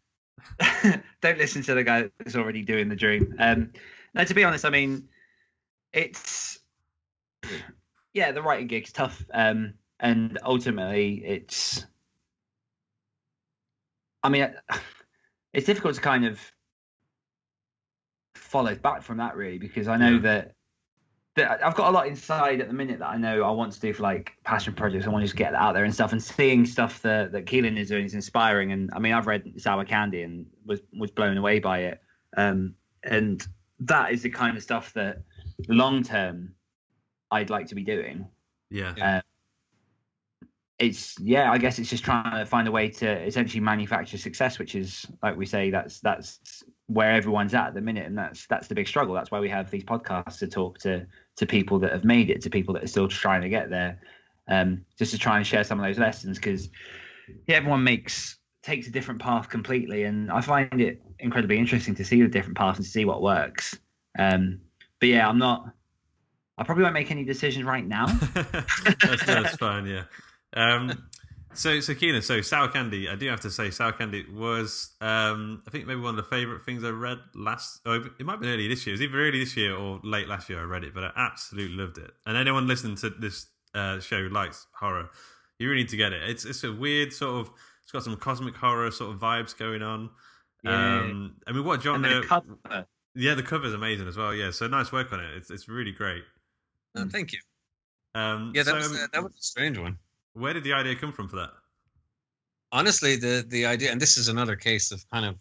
(laughs) don't listen to the guy that's already doing the dream. Um, no, to be honest, I mean, it's yeah, the writing gig's tough, um, and ultimately, it's. I mean, it's difficult to kind of follow back from that really because I know Yeah. that that I've got a lot inside at the minute that I know I want to do for like passion projects. I want to just get that out there and stuff. And seeing stuff that that Kealan is doing is inspiring. And I mean, I've read Sour Candy and was was blown away by it. Um, and that is the kind of stuff that long term I'd like to be doing. Yeah. Uh, it's yeah, I guess it's just trying to find a way to essentially manufacture success, which is like we say, that's that's where everyone's at at the minute, and that's that's the big struggle. That's why we have these podcasts to talk to to people that have made it, to people that are still trying to get there, um, just to try and share some of those lessons because yeah, everyone makes takes a different path completely, and I find it incredibly interesting to see the different paths and see what works. Um, but yeah, I'm not. I probably won't make any decisions right now. (laughs) that's, that's fine, yeah. Um, so, so Keenan, so Sour Candy, I do have to say, Sour Candy was, um, I think, maybe one of the favourite things I read last. Oh, it might have been early this year. It was either early this year or late last year. I read it, but I absolutely loved it. And anyone listening to this uh, show who likes horror, you really need to get it. It's it's a weird sort of. It's got some cosmic horror sort of vibes going on. Yeah. Um, I mean, what genre? the cover. Yeah, the cover's amazing as well. Yeah, so nice work on it. It's it's really great. No, thank you. Um, Yeah, that so, was uh, that was a strange one. Where did the idea come from for that? honestly the the idea and this is another case of kind of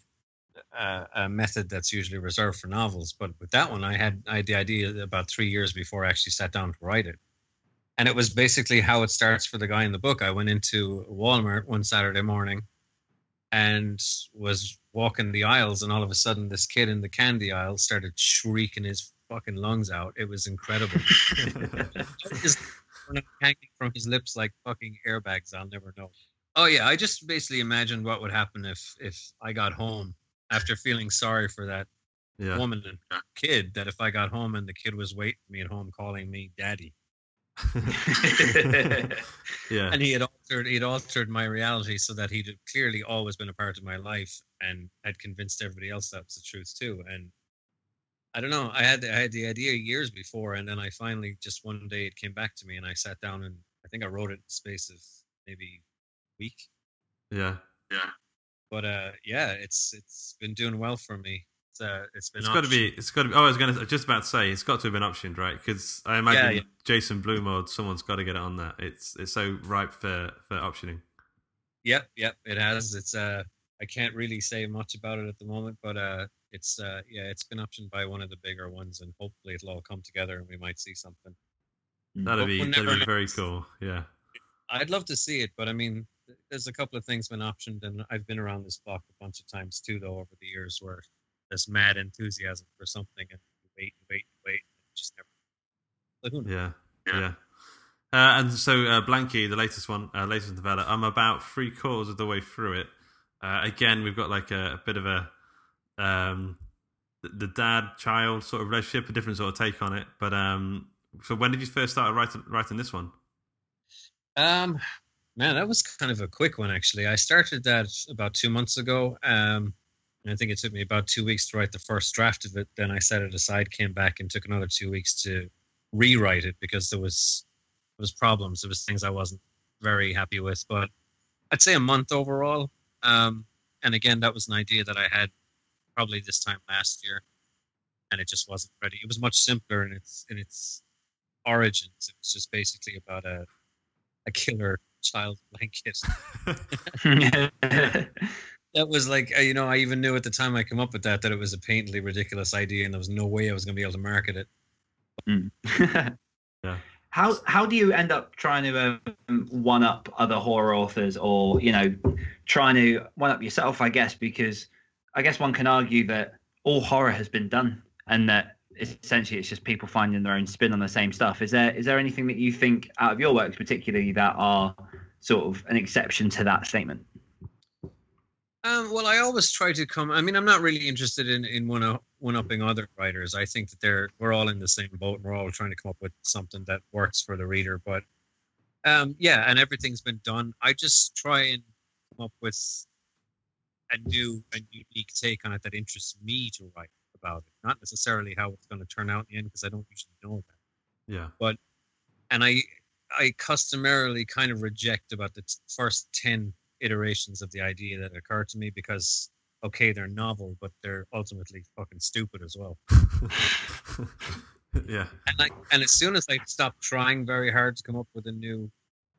uh, a method that's usually reserved for novels but with that one i had i had the idea about three years before i actually sat down to write it. And it was basically how it starts for the guy in the book. I went into walmart one saturday morning and was walking the aisles and all of a sudden this kid in the candy aisle started shrieking his fucking lungs out. It was incredible. (laughs) Just hanging from his lips like fucking airbags i'll never know Oh yeah, I just basically imagined what would happen if if I got home after feeling sorry for that Yeah. woman and kid. That if I got home and the kid was waiting for me at home, calling me daddy, (laughs) yeah. and he had altered he had altered my reality so that he'd clearly always been a part of my life and had convinced everybody else that was the truth too. And I don't know, I had I had the idea years before, and then I finally just one day it came back to me, and I sat down and I think I wrote it in the space of maybe a week. Yeah. Yeah. But uh, yeah, it's it's been doing well for me. It's uh, it's been. It's got to be. It's got to be. Oh, I was going to just about to say it's got to have been optioned, right? Because I imagine yeah. Jason Blum or someone's got to get it on that. It's it's so ripe for for optioning. Yep, yep, it has. It's uh, I can't really say much about it at the moment, but uh, it's uh, yeah, it's been optioned by one of the bigger ones, and hopefully it'll all come together and we might see something. That'd But be we'll that'd be very cool. Yeah. I'd love to see it, but I mean, there's a couple of things been optioned, and I've been around this block a bunch of times too, though, over the years, where there's mad enthusiasm for something, and you wait, and wait, and wait, and just never. Knows? Yeah. Yeah. Uh, and so uh, Blanky, the latest one, uh, latest novella. I'm about three quarters of the way through it. Uh, again, we've got like a, a bit of a um, the, the dad child sort of relationship, a different sort of take on it. But um, so when did you first start writing writing this one? Um, man, that was kind of a quick one actually. I started that about two months ago. Um, I think it took me about two weeks to write the first draft of it. Then I set it aside, came back, and took another two weeks to rewrite it because there was there was problems. There was things I wasn't very happy with. But I'd say a month overall. Um, and again, that was an idea that I had probably this time last year, and it just wasn't ready. It was much simpler in its in its origins. It was just basically about a a killer child (laughs) blanket. that was like uh, you know I even knew at the time I came up with that that it was a painfully ridiculous idea and there was no way I was going to be able to market it. (laughs) yeah. How how do you end up trying to um, one up other horror authors, or you know, trying to one up yourself? I guess because I guess one can argue that all horror has been done, and that essentially it's just people finding their own spin on the same stuff. Is there is there anything that you think out of your works, particularly, that are sort of an exception to that statement? Um, well, I always try to come. I mean, I'm not really interested in in one one upping other writers. I think that they're we're all in the same boat. and We're all trying to come up with something that works for the reader. But um, yeah, and everything's been done. I just try and come up with a new and unique take on it that interests me to write about it. Not necessarily how it's going to turn out in the end, because I don't usually know that. Yeah. But and I I customarily kind of reject about the t- first ten iterations of the idea that occur to me because okay they're novel but they're ultimately fucking stupid as well (laughs) yeah and like and as soon as i stop trying very hard to come up with a new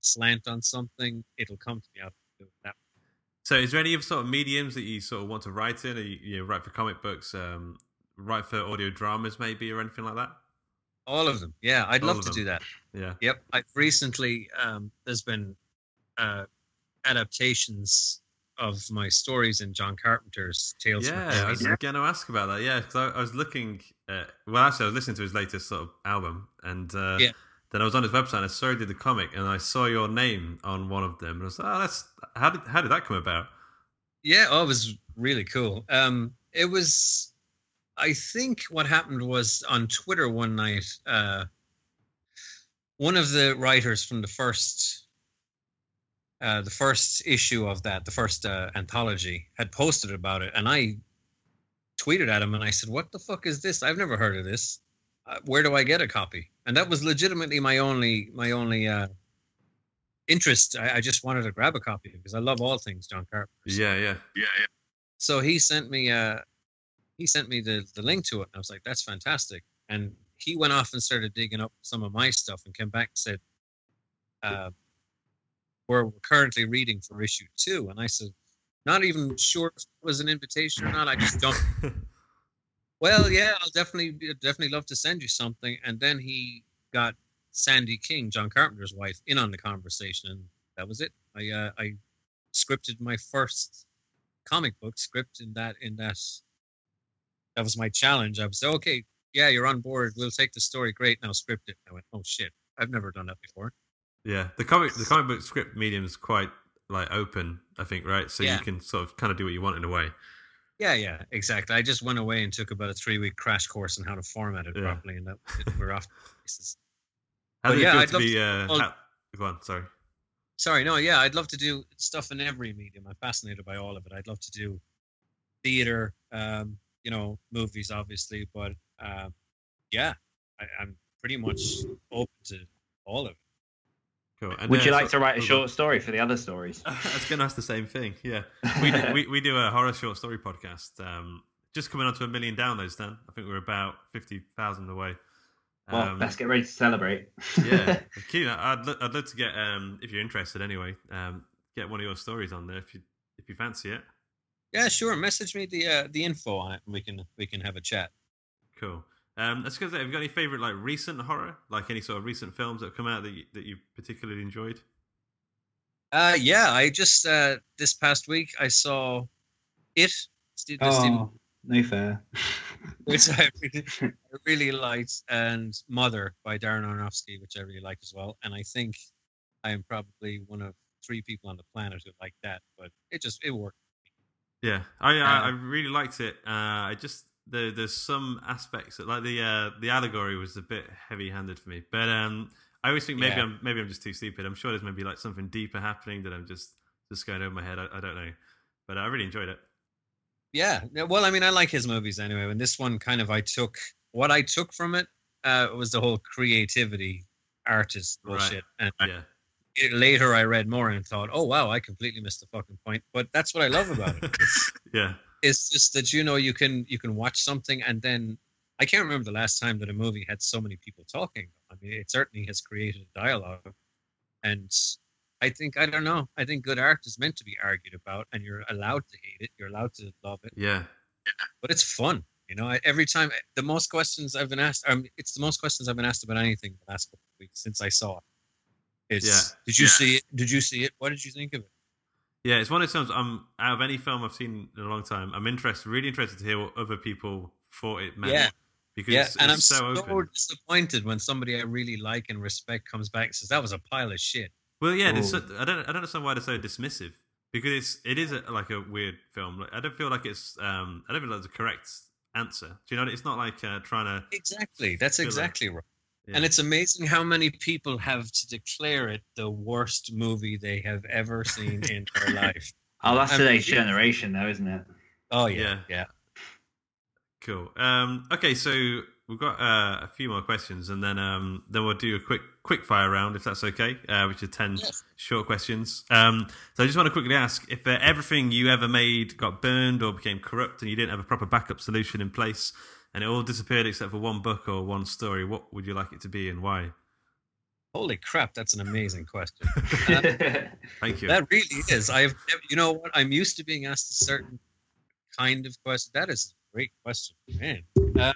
slant on something it'll come to me out that So, is there any sort of mediums that you sort of want to write in? Or you, you know, write for comic books, um, write for audio dramas, maybe, or anything like that? all of them yeah i'd All love to them. do that Yeah. Yep. I've recently um, there's been uh, adaptations of my stories in John Carpenter's Tales from Yeah, I was Hades. going to ask about that. Yeah, because I, I was looking. At, well, actually, I was listening to his latest sort of album, and uh, Yeah. then I was on his website and I saw he did the comic, and I saw your name on one of them, and I was like, "Oh, that's how did how did that come about?" Yeah, oh, it was really cool. Um, it was, I think what happened was on Twitter one night, uh, one of the writers from the first, uh, the first issue of that, the first uh, anthology, had posted about it, and I tweeted at him and I said, "What the fuck is this? I've never heard of this. Uh, where do I get a copy?" And that was legitimately my only, my only uh, interest. I, I just wanted to grab a copy because I love all things John Carpenter. Yeah, yeah, Yeah, yeah. So he sent me uh he sent me the the link to it and I was like, that's fantastic. And he went off and started digging up some of my stuff and came back and said, uh, we're currently reading for issue two. And I said, not even sure if it was an invitation or not. I just don't (laughs) well, yeah, I'll definitely definitely love to send you something. And then he got Sandy King, John Carpenter's wife, in on the conversation, and that was it. I uh, I scripted my first comic book script in that in that that was my challenge. I was okay, yeah, you're on board. We'll take the story. Great, now script it. I went, oh shit, I've never done that before. Yeah. The comic the comic book script medium is quite like open, I think, right? So Yeah. you can sort of kind of do what you want in a way. Yeah, yeah, exactly. I just went away and took about a three week crash course on how to format it Yeah. properly, and that we're off. How did yeah, feel I'd to love be? to- uh, well- how- go on, sorry. Sorry, no, yeah, I'd love to do stuff in every medium. I'm fascinated by all of it. I'd love to do theater, um, you know, movies, obviously, but um, yeah, I, I'm pretty much open to all of it. Cool. And, Would you like so- to write a short story for the other stories? I was going to ask the same thing. Yeah, we do, we, we do a horror short story podcast. Um, just coming on to a million downloads, Dan. I think we're about fifty thousand away. Well, Um, let's get ready to celebrate. yeah, (laughs) Keen, I'd lo- I'd love to get um, if you're interested anyway, um, get one of your stories on there if you if you fancy it. Yeah, sure. Message me the uh, the info on it, and we can we can have a chat. Cool. Um, let's go. Have you got any favorite like recent horror, like any sort of recent films that have come out that you, that you particularly enjoyed? Uh, yeah, I just uh, this past week I saw it. Steve, the Stephen Oh, no fair. (laughs) which I really, I really liked, and Mother by Darren Aronofsky, which I really liked as well. And I think I am probably one of three people on the planet who like that, but it just it worked. Yeah, I I, I Uh, really liked it. Uh, I just there, there's some aspects that, like the uh, the allegory was a bit heavy handed for me, but um, I always think maybe Yeah. I'm maybe I'm just too stupid. I'm sure there's maybe like something deeper happening that I'm just just going over my head. I, I don't know, but I really enjoyed it. Yeah, well, I mean, I like his movies anyway. And this one, kind of, I took what I took from it uh, was the whole creativity artist bullshit. And Yeah, it, later, I read more and thought, oh wow, I completely missed the fucking point. But that's what I love about it. (laughs) yeah, it's just that you know you can you can watch something and then I can't remember the last time that a movie had so many people talking. I mean, it certainly has created a dialogue, and I think I don't know. I think good art is meant to be argued about, and you're allowed to hate it. You're allowed to love it. Yeah. But it's fun, you know. I, every time, the most questions I've been asked, um, it's the most questions I've been asked about anything the last couple of weeks since I saw it. It's, Yeah. Did you Yeah. see it? Did you see it? What did you think of it? Yeah, it's one of those films. I'm out of any film I've seen in a long time. I'm interested, really interested to hear what other people thought it meant. Yeah. because yeah, it's, and it's I'm so so, open. disappointed when somebody I really like and respect comes back and says that was a pile of shit. Well, yeah, there's so, I don't I don't understand why they're so dismissive because it's it is a, like a weird film. Like, I don't feel like it's um I don't feel like it's a correct answer. Do you know? It's not like uh, trying to Exactly, that's exactly like- right. Yeah. And it's amazing how many people have to declare it the worst movie they have ever seen in their (laughs) life. Oh, that's I today's mean, generation, though, isn't it? Oh yeah, yeah. Cool. Um, okay, so we've got uh, a few more questions, and then um, then we'll do a quick quick fire round if that's okay, uh, which are ten short questions. Um, so I just want to quickly ask if uh, everything you ever made got burned or became corrupt, and you didn't have a proper backup solution in place, and it all disappeared except for one book or one story, what would you like it to be and why? Holy crap, that's an amazing question. Uh, (laughs) Thank you. that really is. I've never, you know what? I'm used to being asked a certain kind of question. That is a great question, man. Uh,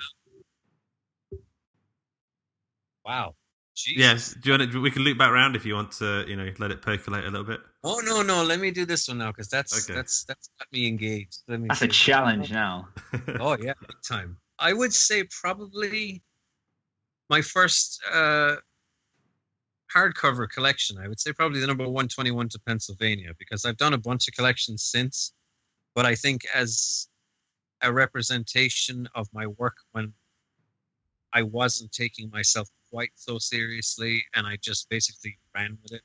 wow. Jeez. Yes. Do you want to, we can loop back round if you want to, you know, let it percolate a little bit. Oh no, no. Let me do this one now because that's Okay. that's that's got me engaged. Let me That's a see. challenge now. (laughs) oh yeah, big time. I would say probably my first uh, hardcover collection. I would say probably the number one twenty one to Pennsylvania because I've done a bunch of collections since, but I think as a representation of my work when I wasn't taking myself quite so seriously and I just basically ran with it.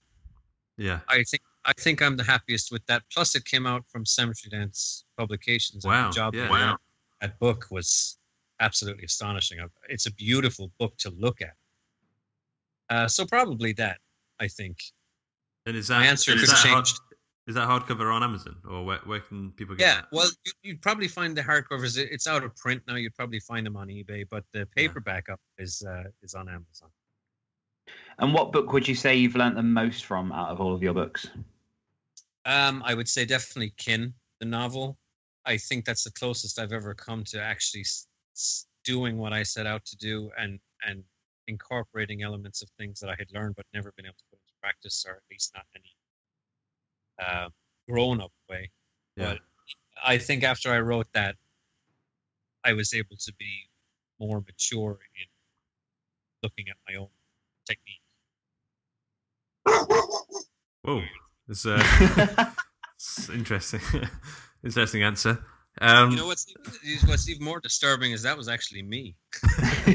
Yeah. I think I think I'm the happiest with that. Plus, it came out from Cemetery Dance Publications. and Wow, the job yeah. Wow. that book was absolutely astonishing. It's a beautiful book to look at. Uh, so probably that. I think. And is that My answer is could that hard- is that hardcover on Amazon or where, where can people get Yeah, that? well, you, you'd probably find the hardcovers. it- It's out of print now. You'd probably find them on eBay, but the paperback up is uh, is on Amazon. And what book would you say you've learnt the most from out of all of your books? Um, I would say definitely Kin, the novel. I think that's the closest I've ever come to actually s- s- doing what I set out to do and and incorporating elements of things that I had learned but never been able to put into practice, or at least not any uh, grown up way. Yeah. But I think after I wrote that, I was able to be more mature in looking at my own technique. Whoa, it's, uh, (laughs) it's interesting, (laughs) interesting answer. Um, you know what's what's even more disturbing is that was actually me. (laughs) (laughs)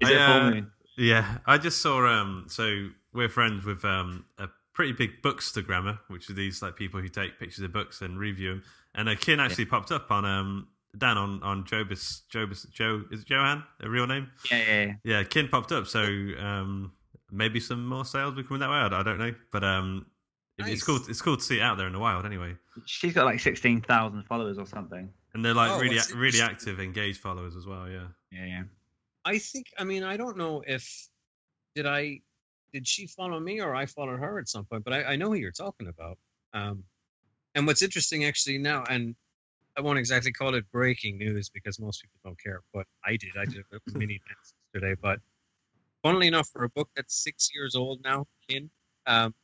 Is I, it uh. Yeah, I just saw. Um, so we're friends with um, a pretty big bookstagrammer, which are these like people who take pictures of books and review them. And a kin actually popped up on um, Dan on on Jobus Jobus Joe is it Johan a real name? Yeah, yeah, yeah. Yeah, kin popped up. So um, maybe some more sales will be coming that way. I, I don't know, but um, it- it's cool. It's cool to see it out there in the wild anyway. She's got like sixteen thousand followers or something. And they're like Oh, really really active, engaged followers as well. Yeah. Yeah, yeah. I think. I mean, I don't know if did I did she follow me or I followed her at some point, but I, I know who you're talking about. Um, and what's interesting actually now, and I won't exactly call it breaking news because most people don't care, but I did. I did a (laughs) mini dance yesterday. But funnily enough, for a book that's six years old now, in um,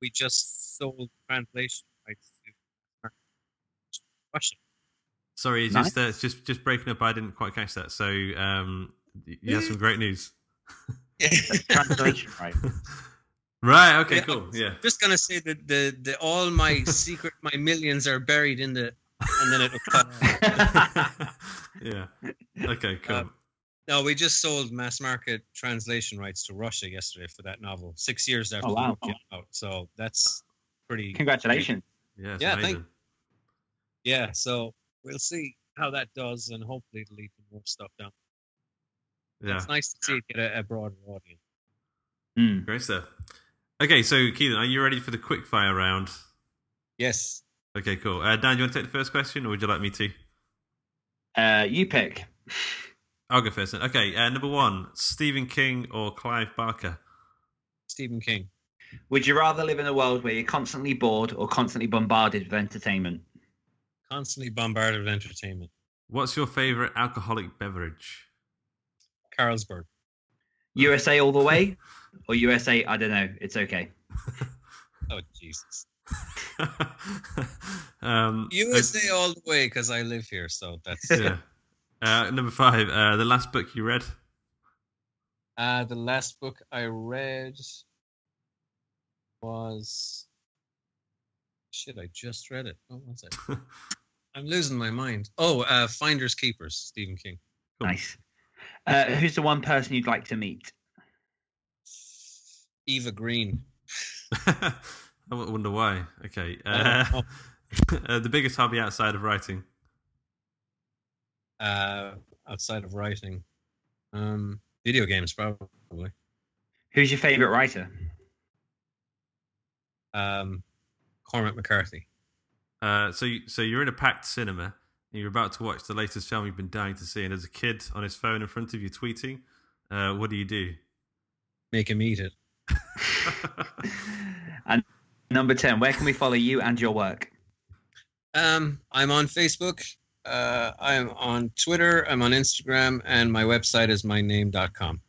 we just sold translation rights to Russia. Sorry, it's Nice. just uh, just just breaking up. I didn't quite catch that. So um, you have some great news. (laughs) Translation, right? Right. Okay. Yeah, Cool. I'm Yeah. Just gonna say that the, the all my secret my millions are buried in the and then it'll cut. (laughs) Yeah. Okay. Cool. Uh, no, we just sold mass market translation rights to Russia yesterday for that novel. Six years after Oh, wow. book came out. So that's pretty Congratulations. yeah. Yeah, amazing. thank- yeah, so we'll see how that does and hopefully it'll lead to more stuff down. Yeah. It's nice to see it get a, a broader audience. Hmm. Great stuff. Okay. So Kealan, are you ready for the quick fire round? Yes. Okay. Cool. Uh, Dan, do you want to take the first question, or would you like me to? Uh, you pick. I'll go first. Then. Okay. Uh, number one: Stephen King or Clive Barker? Stephen King. Would you rather live in a world where you're constantly bored or constantly bombarded with entertainment? Constantly bombarded with entertainment. What's your favorite alcoholic beverage? Carlsberg. USA all the way, or USA? I don't know. It's okay. (laughs) Oh Jesus. (laughs) um, USA all the way because I live here, so that's yeah. (laughs) Uh, number five, uh, the last book you read. Uh, the last book I read was shit. I just read it. What was it? (laughs) I'm losing my mind. Oh, uh, Finders Keepers, Stephen King. Nice. Uh, who's the one person you'd like to meet? Eva Green. (laughs) I wonder why. Okay. Uh, (laughs) uh, the biggest hobby outside of writing. Uh, outside of writing, um, video games probably. Who's your favorite writer? Um, Cormac McCarthy. Uh, so, you, so you're in a packed cinema. And you're about to watch the latest film you've been dying to see, and there's a kid on his phone in front of you tweeting. Uh, what do you do? Make him eat it. (laughs) And number 10, where can we follow you and your work? Um, I'm on Facebook. Uh, I'm on Twitter. I'm on Instagram, and my website is myname.com.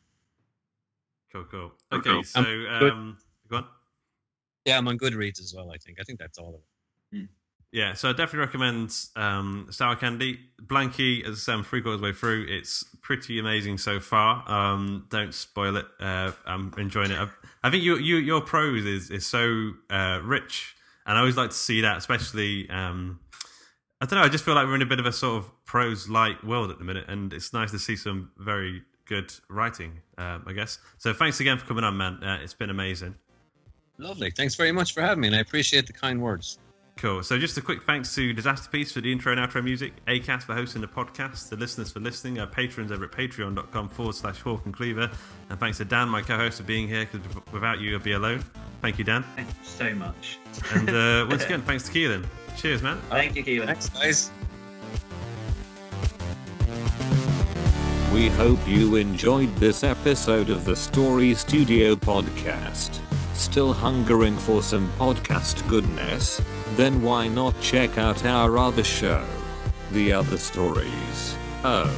Cool, cool. Okay, Cool. so Um, go on. Yeah, I'm on Goodreads as well. I think. I think that's all of it. Yeah, so I definitely recommend um, Sour Candy. Blanky, as I say, I'm three quarters way through. It's pretty amazing so far. Um, don't spoil it. Uh, I'm enjoying it. I, I think you, you, your prose is, is so uh, rich, and I always like to see that, especially. Um, I don't know. I just feel like we're in a bit of a sort of prose light world at the minute, and it's nice to see some very good writing. Um, I guess. So thanks again for coming on, man. Uh, it's been amazing. Lovely. Thanks very much for having me, and I appreciate the kind words. Cool. So just a quick thanks to Disasterpeace for the intro and outro music, ACAST for hosting the podcast, the listeners for listening, our patrons over at patreon.com forward slash Hawk and Cleaver, and thanks to Dan, my co-host, for being here, because without you, I'd be alone. Thank you, Dan. Thank you so much. And uh, (laughs) once again, thanks to Kealan. Cheers, man. Thank you, Kealan. Thanks, guys. We hope you enjoyed this episode of the Story Studio podcast. Still hungering for some podcast goodness? Then why not check out our other show, The Other Stories? Oh,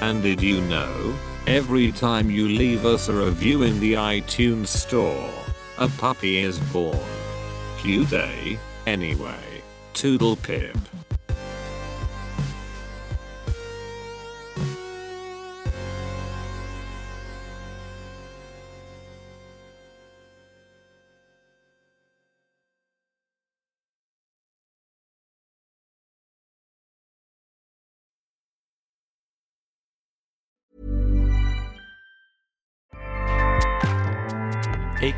and did you know? Every time you leave us a review in the iTunes store, a puppy is born. Cute anyway. Toodle pip.